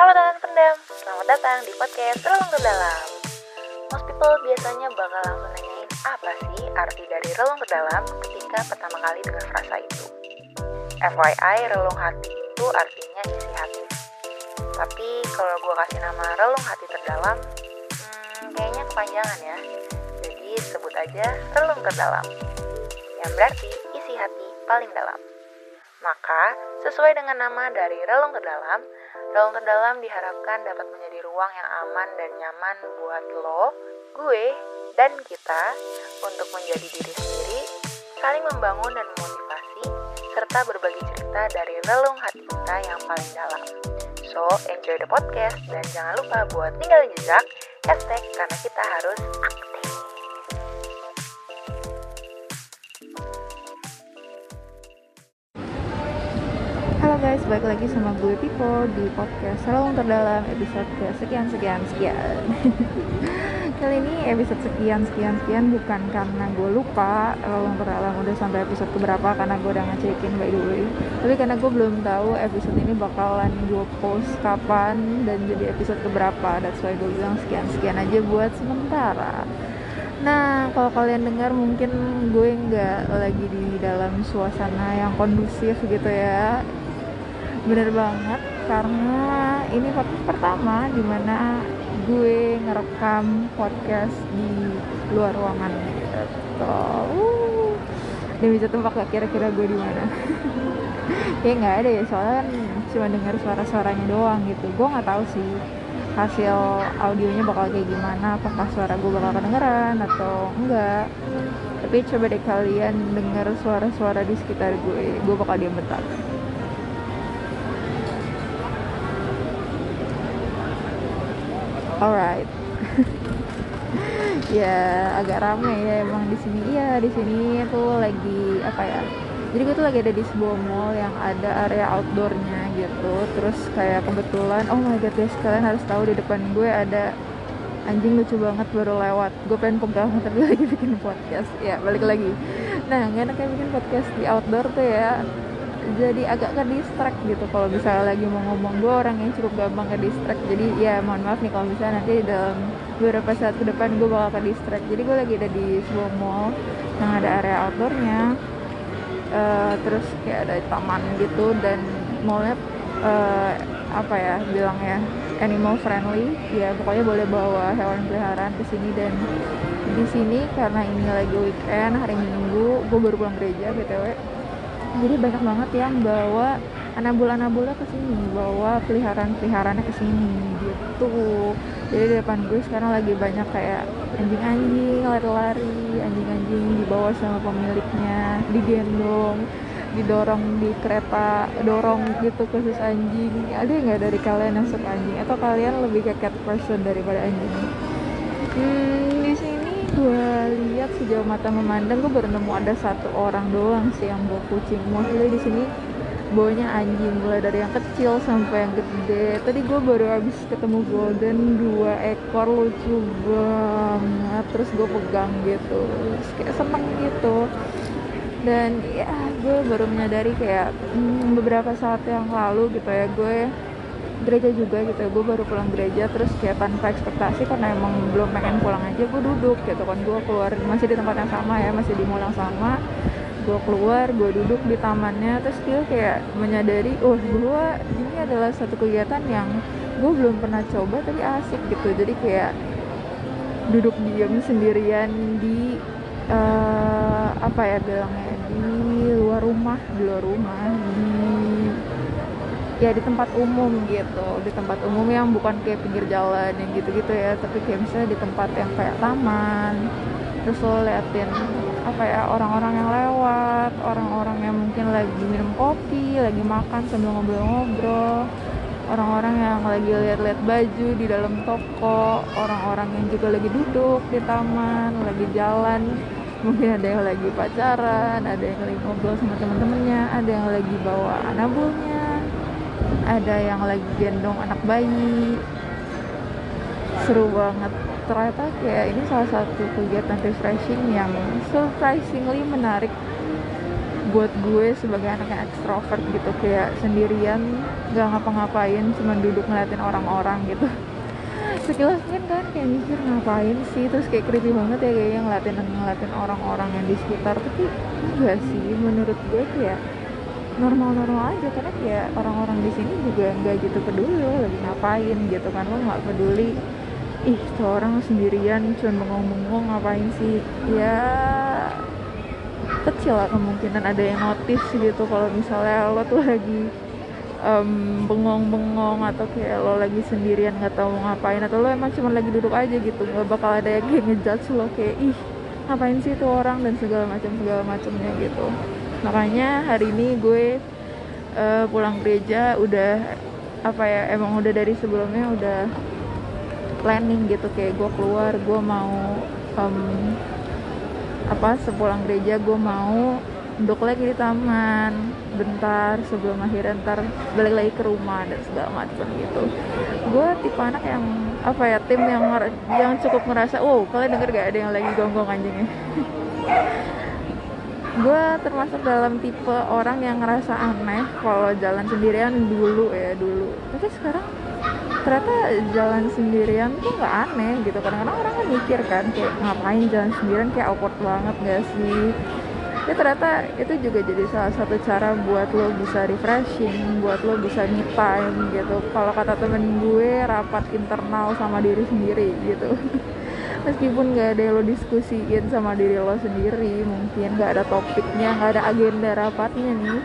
Halo teman pendam, selamat datang di podcast Relung ke Dalam. Most people biasanya bakal langsung nanyain apa sih arti dari relung ke dalam ketika pertama kali dengar frasa itu. FYI, relung hati itu artinya isi hati. Tapi kalau gue kasih nama relung hati terdalam, hmm, kayaknya kepanjangan ya. Jadi sebut aja relung terdalam. Yang berarti isi hati paling dalam. Maka, sesuai dengan nama dari relung terdalam, relung terdalam diharapkan dapat menjadi ruang yang aman dan nyaman buat lo, gue, dan kita untuk menjadi diri sendiri, saling membangun dan memotivasi, serta berbagi cerita dari relung hati kita yang paling dalam. So, enjoy the podcast dan jangan lupa buat tinggalin jejak, hashtag karena kita harus aktif. Guys, balik lagi sama gue Pipo di podcast Relung Terdalam episode ke sekian sekian. Sekian Kali ini episode sekian sekian sekian bukan karena gue lupa Relung Terdalam udah sampai episode keberapa karena gue udah ngecekin by the way. Tapi karena gue belum tahu episode ini bakalan gue post kapan dan jadi episode keberapa That's why gue bilang sekian sekian aja buat sementara. Nah, kalau kalian dengar mungkin gue nggak lagi di dalam suasana yang kondusif gitu ya. Bener banget, karena ini podcast pertama di mana gue ngerekam podcast di luar ruangan gitu. Dan bisa tebak gak kira-kira gue di mana? Kayak nggak ada ya, soalnya kan cuma dengar suara-suaranya doang gitu. Gue nggak tahu sih hasil audionya bakal kayak gimana apakah suara gue bakal kedengeran atau enggak tapi coba deh kalian denger suara-suara di sekitar gue gue bakal diam bentar alright. Ya agak rame ya emang di sini. Iya di sini tuh lagi apa ya jadi gue tuh lagi ada di sebuah mall yang ada area outdoornya gitu. Terus kayak kebetulan oh my god guys kalian harus tahu di depan gue ada anjing lucu banget baru lewat. Gue pengen pegang tapi lagi bikin podcast. Ya balik lagi. Nah gak enak kayak bikin podcast di outdoor tuh ya jadi agak ke distract gitu kalau misalnya lagi mau ngomong. Gue orang yang cukup gampang ke distract jadi ya mohon maaf nih kalau misalnya nanti dalam beberapa saat ke depan gue bakal ke distract jadi gue lagi ada di sebuah mall. Yang ada area outdoornya. Uh, terus kayak ada taman gitu dan mallnya uh, apa ya bilangnya animal friendly. Ya pokoknya boleh bawa hewan peliharaan ke sini. Dan di sini karena ini lagi weekend hari minggu gue baru pulang gereja btw jadi banyak banget yang bawa anabul-anabulnya ke sini bawa peliharaan-peliharaannya ke sini gitu. Jadi di depan gue sekarang lagi banyak kayak anjing-anjing lari-lari anjing-anjing dibawa sama pemiliknya digendong didorong di kereta dorong gitu khusus anjing. Ada nggak dari kalian yang suka anjing? Atau kalian lebih ke cat person daripada anjing? Hmm, gue lihat sejauh mata memandang gue baru nemu ada satu orang doang sih yang bawa kucing. Mostly di sini bawanya anjing mulai dari yang kecil sampai yang gede. Tadi gue baru habis ketemu golden dua ekor lucu banget. Terus gue pegang gitu terus kayak seneng gitu. Dan ya gue baru menyadari kayak hmm, beberapa saat yang lalu gitu ya gue gereja juga gitu. Gue baru pulang gereja terus kayak tanpa ekspektasi karena emang belum pengen pulang aja gue duduk gitu kan. Gue keluar masih di tempat yang sama ya masih di mall yang sama. Gue keluar gue duduk di tamannya terus dia kayak menyadari oh gue ini adalah satu kegiatan yang gue belum pernah coba tapi asik gitu. Jadi kayak duduk diam sendirian di uh, apa ya bilangnya di luar rumah di luar rumah ya di tempat umum gitu. Di tempat umum yang bukan kayak pinggir jalan yang gitu-gitu ya tapi kayak misalnya di tempat yang kayak taman. Terus lo liatin apa ya orang-orang yang lewat orang-orang yang mungkin lagi minum kopi lagi makan sambil ngobrol-ngobrol orang-orang yang lagi lihat-lihat baju di dalam toko orang-orang yang juga lagi duduk di taman lagi jalan. Mungkin ada yang lagi pacaran ada yang lagi ngobrol sama teman-temannya ada yang lagi bawa anabulnya ada yang lagi gendong anak bayi. Seru banget. Ternyata kayak ini salah satu kegiatan refreshing yang surprisingly menarik buat gue sebagai anak yang ekstrovert gitu. Kayak sendirian gak ngapa-ngapain cuma duduk ngeliatin orang-orang gitu. Sekilas kan kan kayak mikir ngapain sih? Terus kayak creepy banget ya kayaknya ngeliatin ngeliatin orang-orang yang di sekitar. Tapi enggak sih menurut gue kayak normal-normal aja karena kayak orang-orang di sini juga nggak gitu peduli lo lagi ngapain? gitu kan lo nggak peduli. Ih tuh orang sendirian cuma bengong-bengong ngapain sih? Ya kecil lah kemungkinan ada yang notice gitu kalau misalnya lo tuh lagi um, bengong-bengong atau kayak lo lagi sendirian nggak tahu ngapain atau lo emang cuma lagi duduk aja gitu nggak bakal ada yang ngejudge lo kayak ih ngapain sih tuh orang? dan segala macam segala macamnya gitu makanya hari ini gue uh, pulang gereja udah apa ya emang udah dari sebelumnya udah planning gitu. Kayak gue keluar gue mau um, apa sepulang gereja gue mau duduk lagi di taman. Bentar sebelum akhirnya ntar balik lagi ke rumah dan segala macam gitu. Gue tipe anak yang apa ya tim yang yang cukup ngerasa oh kalian denger gak ada yang lagi gonggong anjingnya gue termasuk dalam tipe orang yang ngerasa aneh kalau jalan sendirian dulu ya dulu. Tapi sekarang ternyata jalan sendirian tuh nggak aneh gitu. Kadang-kadang orang kan mikir kan kayak ngapain jalan sendirian kayak awkward banget gak sih? Ya ternyata itu juga jadi salah satu cara buat lo bisa refreshing buat lo bisa me time gitu. Kalau kata temen gue rapat internal sama diri sendiri gitu meskipun gak ada yang lo diskusiin sama diri lo sendiri mungkin gak ada topiknya gak ada agenda rapatnya nih.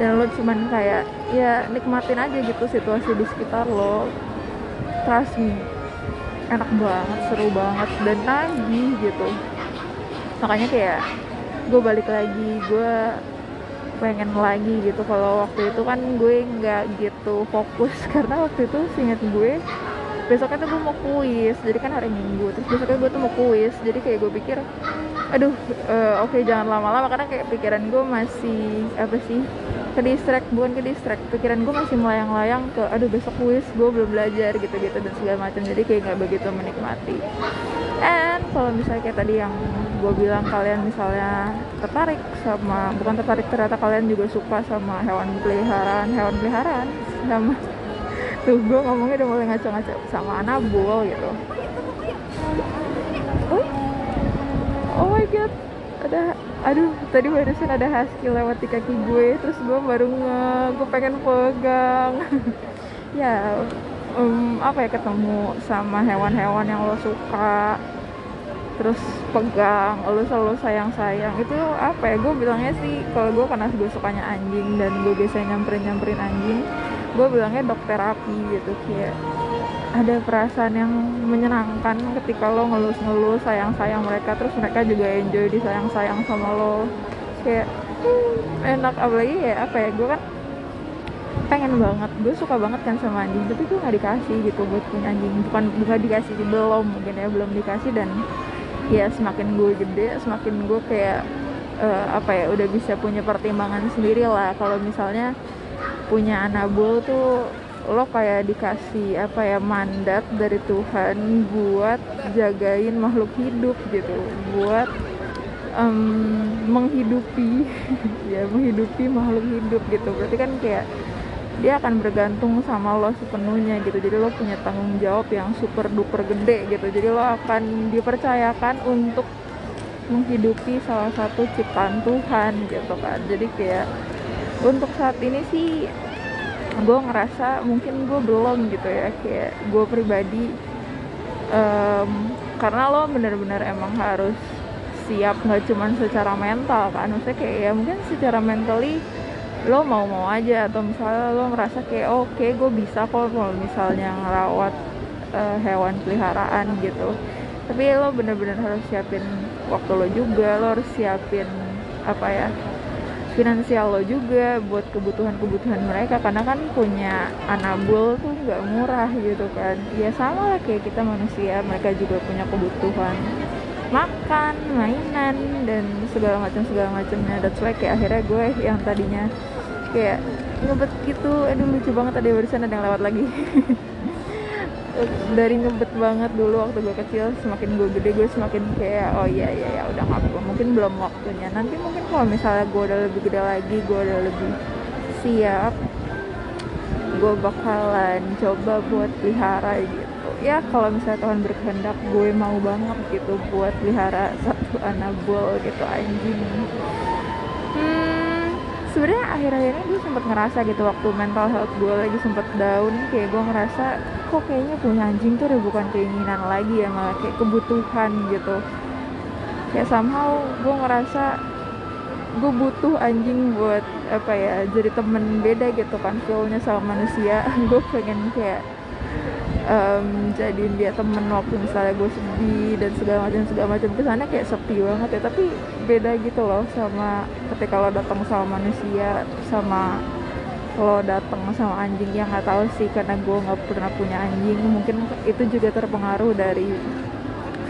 Dan lo cuman kayak ya nikmatin aja gitu situasi di sekitar lo. Trust me enak banget seru banget dan nagih gitu. Makanya kayak gue balik lagi gue pengen lagi gitu. Kalau waktu itu kan gue nggak gitu fokus karena waktu itu singkat gue besoknya tuh gue mau kuis jadi kan hari minggu terus besoknya gue tuh mau kuis jadi kayak gue pikir aduh uh, oke okay, jangan lama-lama karena kayak pikiran gue masih apa sih ke distract bukan ke distract pikiran gue masih melayang-layang ke aduh besok kuis gue belum belajar gitu-gitu dan segala macam jadi kayak nggak begitu menikmati. And kalau misalnya kayak tadi yang gue bilang kalian misalnya tertarik sama bukan tertarik ternyata kalian juga suka sama hewan peliharaan hewan peliharaan sama tuh gue ngomongnya udah mulai ngaco-ngaco sama anabul gitu. Oh, my god. Ada aduh tadi barusan ada husky lewat di kaki gue terus gue baru nge gue pengen pegang. Ya um, apa ya ketemu sama hewan-hewan yang lo suka. Terus pegang lo selalu sayang-sayang. Itu apa ya gue bilangnya sih kalau gue karena gue sukanya anjing dan gue biasanya nyamperin-nyamperin anjing gue bilangnya dok terapi gitu kayak ada perasaan yang menyenangkan ketika lo ngelus-ngelus sayang-sayang mereka terus mereka juga enjoy disayang-sayang sama lo. Kayak hmm, enak apalagi ya apa ya gue kan pengen banget gue suka banget kan sama anjing tapi gue nggak dikasih gitu buat punya anjing. Bukan bukan dikasih sih belum mungkin ya belum dikasih dan ya semakin gue gede semakin gue kayak uh, apa ya udah bisa punya pertimbangan sendiri lah. Kalau misalnya punya anabul tuh lo kayak dikasih apa ya mandat dari Tuhan buat jagain makhluk hidup gitu buat um, menghidupi ya menghidupi makhluk hidup gitu. Berarti kan kayak dia akan bergantung sama lo sepenuhnya gitu. Jadi lo punya tanggung jawab yang super duper gede gitu. Jadi lo akan dipercayakan untuk menghidupi salah satu ciptaan Tuhan gitu kan. Jadi kayak untuk saat ini sih gue ngerasa mungkin gue belum gitu ya kayak gue pribadi. Um, karena lo bener-bener emang harus siap nggak cuman secara mental kan. Maksudnya kayak ya mungkin secara mentally lo mau-mau aja atau misalnya lo merasa kayak oh, oke okay, gue bisa kok kalau misalnya ngerawat uh, hewan peliharaan gitu. Tapi lo bener-bener harus siapin waktu lo juga lo harus siapin apa ya finansial lo juga buat kebutuhan-kebutuhan mereka. Karena kan punya anabul tuh nggak murah gitu kan. Ya sama lah kayak kita manusia mereka juga punya kebutuhan makan mainan dan segala macam segala macamnya. That's why kayak akhirnya gue yang tadinya kayak ngebet gitu aduh lucu banget tadi barusan ada yang lewat lagi dari ngebet banget dulu waktu gue kecil semakin gue gede gue semakin kayak oh iya iya ya udah nggak perlu mungkin belum waktunya. Nanti mungkin kalau misalnya gue udah lebih gede lagi gue udah lebih siap gue bakalan coba buat pelihara gitu. Ya kalau misalnya Tuhan berkehendak gue mau banget gitu buat pelihara satu anabul gitu anjing. Hmm, sebenarnya akhir-akhirnya gue sempat ngerasa gitu waktu mental health gue lagi sempet down kayak gue ngerasa kok kayaknya punya anjing tuh udah bukan keinginan lagi ya malah kayak kebutuhan gitu. Kayak somehow gue ngerasa gue butuh anjing buat apa ya jadi temen beda gitu kan feelnya sama manusia. Gue pengen kayak um, jadiin dia temen waktu misalnya gue sedih dan segala macam segala macam. Kesannya kayak sepi banget ya tapi beda gitu loh sama ketika lo datang sama manusia sama lo datang sama anjing. Yang nggak tahu sih karena gue nggak pernah punya anjing. Mungkin itu juga terpengaruh dari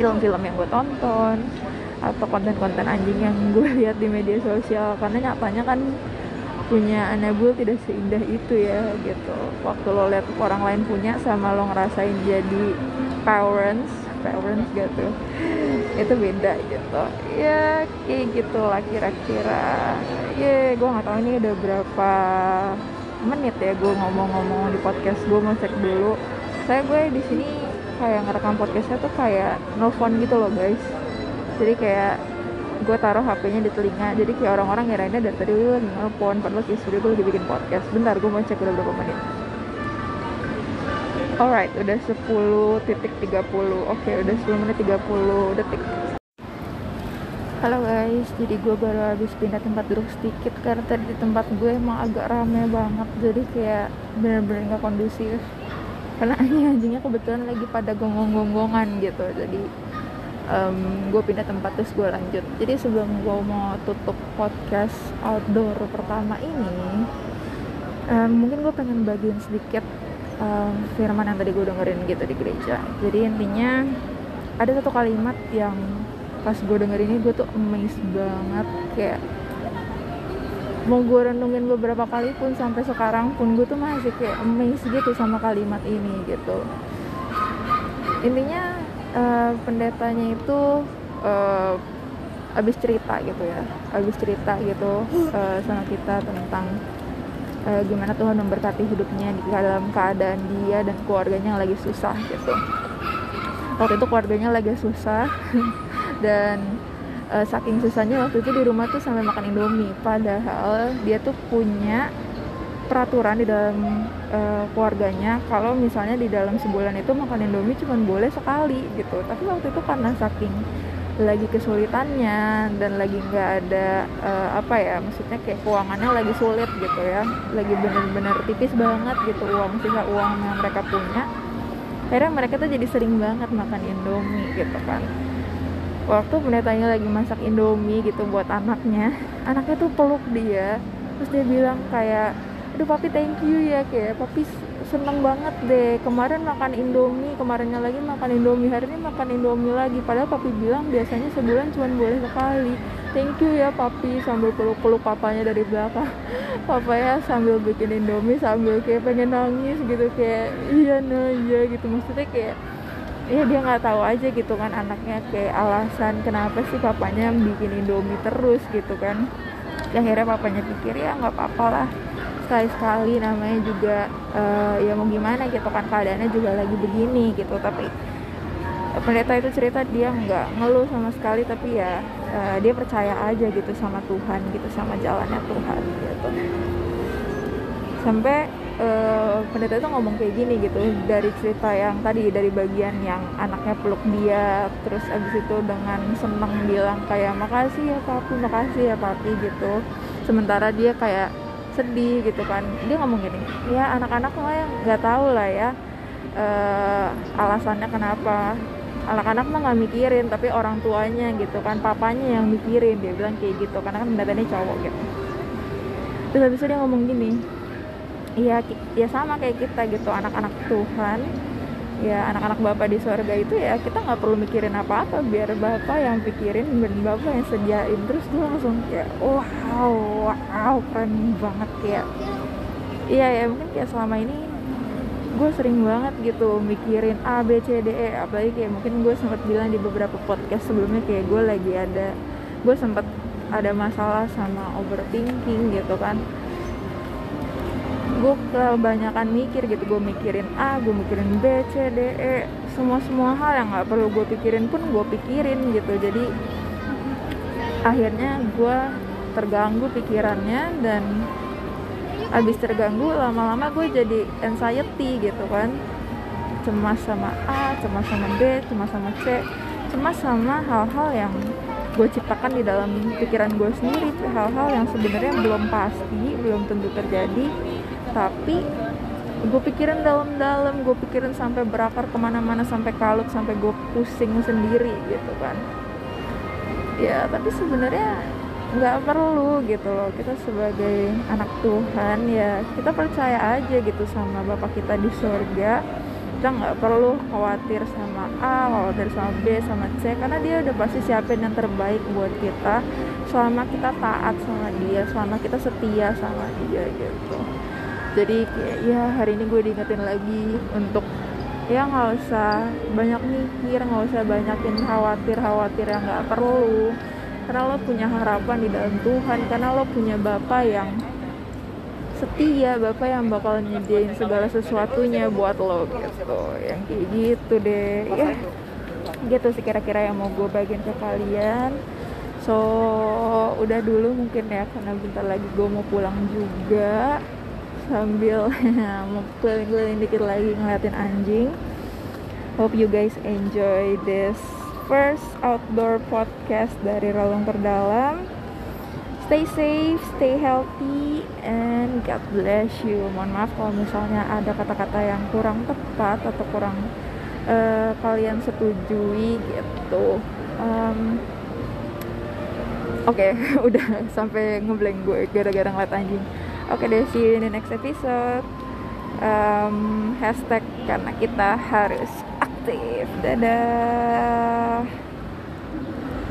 film-film yang gue tonton atau konten-konten anjing yang gue lihat di media sosial. Karena nyatanya kan punya Anabul tidak seindah itu ya gitu. Waktu lo lihat orang lain punya sama lo ngerasain jadi parents parents gitu. Itu beda gitu. Ya kayak gitu lah kira-kira. Ya gue nggak tahu ini udah berapa menit ya gue ngomong-ngomong di podcast. Gue mau cek dulu. Saya gue di sini kayak ngerekam podcastnya tuh kayak nelfon gitu loh guys. Jadi kayak gue taruh HP-nya di telinga. Jadi kayak orang-orang ngirainnya dari tadi gue lagi padahal kayak sudah gue lagi bikin podcast. Bentar gue mau cek udah berapa menit. Alright udah 10 titik 30 oke okay, udah 10 menit 30 detik. Halo guys, jadi gue baru habis pindah tempat duduk sedikit karena tadi di tempat gue emang agak rame banget. Jadi kayak bener-bener gak kondusif. Karena anjing-anjingnya kebetulan lagi pada gonggong-gonggongan gitu. Jadi um, gue pindah tempat terus gue lanjut. Jadi sebelum gue mau tutup podcast outdoor pertama ini um, mungkin gue pengen bagiin sedikit um, firman yang tadi gue dengerin gitu di gereja. Jadi intinya ada satu kalimat yang pas gue denger ini gue tuh amazed banget. Kayak mau gue renungin beberapa kali pun sampai sekarang pun gue tuh masih kayak amazed gitu sama kalimat ini gitu. Intinya uh, pendetanya itu uh, abis cerita gitu ya. Abis cerita gitu uh, sama kita tentang uh, gimana Tuhan memberkati hidupnya di dalam keadaan dia dan keluarganya yang lagi susah gitu. Waktu itu keluarganya lagi susah. Dan uh, saking susahnya waktu itu di rumah tuh sampai makan indomie. Padahal dia tuh punya peraturan di dalam uh, keluarganya kalau misalnya di dalam sebulan itu makan indomie cuma boleh sekali gitu. Tapi waktu itu karena saking lagi kesulitannya dan lagi nggak ada uh, apa ya maksudnya kayak keuangannya lagi sulit gitu ya lagi bener-bener tipis banget gitu uang sisa uang yang mereka punya akhirnya mereka tuh jadi sering banget makan indomie gitu kan. Waktu pendetanya lagi masak indomie gitu buat anaknya anaknya tuh peluk dia terus dia bilang kayak aduh papi thank you ya kayak papi seneng banget deh. Kemarin makan indomie kemarinnya lagi makan indomie hari ini makan indomie lagi. Padahal papi bilang biasanya sebulan cuma boleh sekali. Thank you ya papi sambil peluk-peluk papanya dari belakang. Papa ya sambil bikin indomie sambil kayak pengen nangis gitu kayak iya nah iya gitu. Maksudnya kayak ya dia nggak tahu aja gitu kan anaknya kayak alasan kenapa sih papanya bikin indomie terus gitu kan. Akhirnya papanya pikir ya nggak apa-apa lah sekali-sekali namanya juga uh, ya mau gimana gitu kan keadaannya juga lagi begini gitu. Tapi pendeta itu cerita dia nggak ngeluh sama sekali tapi ya uh, dia percaya aja gitu sama Tuhan gitu sama jalannya Tuhan gitu. Sampai uh, pendeta itu ngomong kayak gini gitu dari cerita yang tadi dari bagian yang anaknya peluk dia terus abis itu dengan seneng bilang kayak makasih ya papi makasih ya papi gitu. Sementara dia kayak sedih gitu kan. Dia ngomong gini ya anak-anak mah yang nggak tahu lah ya uh, alasannya kenapa. Anak-anak mah nggak mikirin tapi orang tuanya gitu kan papanya yang mikirin. Dia bilang kayak gitu karena kan ini cowok gitu. Terus habis itu dia ngomong gini iya ya sama kayak kita gitu anak-anak Tuhan ya anak-anak bapak di surga itu ya kita nggak perlu mikirin apa-apa biar bapak yang pikirin dan bapak yang sediain. Terus gue langsung kayak wow wow keren banget kayak. Iya ya mungkin kayak selama ini gue sering banget gitu mikirin A B C D E. Apalagi kayak mungkin gue sempat bilang di beberapa podcast sebelumnya kayak gue lagi ada gue sempat ada masalah sama overthinking gitu kan gue kebanyakan mikir gitu. Gue mikirin A gue mikirin B C D E. Semua semua hal yang nggak perlu gue pikirin pun gue pikirin gitu. Jadi akhirnya gue terganggu pikirannya dan abis terganggu lama-lama gue jadi anxiety gitu kan. Cemas sama A, cemas sama B, cemas sama C. Cemas sama hal-hal yang gue ciptakan di dalam pikiran gue sendiri. Hal-hal yang sebenarnya belum pasti belum tentu terjadi tapi gue pikirin dalam-dalam gue pikirin sampai berakar ke mana-mana sampai kalut sampai gue pusing sendiri gitu kan. Ya tapi sebenarnya nggak perlu gitu loh. Kita sebagai anak Tuhan ya kita percaya aja gitu sama Bapak kita di surga. Kita nggak perlu khawatir sama A, khawatir sama B, sama C karena dia udah pasti siapin yang terbaik buat kita. Selama kita taat sama dia, selama kita setia sama dia gitu. Jadi ya hari ini gue diingetin lagi untuk ya nggak usah banyak mikir, nggak usah banyakin khawatir-khawatir yang nggak perlu. Karena lo punya harapan di dalam Tuhan karena lo punya Bapak yang setia Bapak yang bakal nyediain segala sesuatunya buat lo gitu. Yang kayak gitu deh. Ya gitu sih kira-kira yang mau gue bagiin ke kalian. So udah dulu mungkin ya karena bentar lagi gue mau pulang juga sambil mau keliling-keliling dikit lagi ngeliatin anjing hope you guys enjoy this first outdoor podcast dari Rolong Terdalam. Stay safe, stay healthy, and God bless you. Mohon maaf kalau misalnya ada kata-kata yang kurang tepat atau kurang uh, kalian setujui gitu. Um, Oke, okay, udah sampai ngeblank gue gara-gara ngeliat anjing. Oke okay, deh, see you in the next episode. Um, hashtag karena kita harus aktif. Dadah.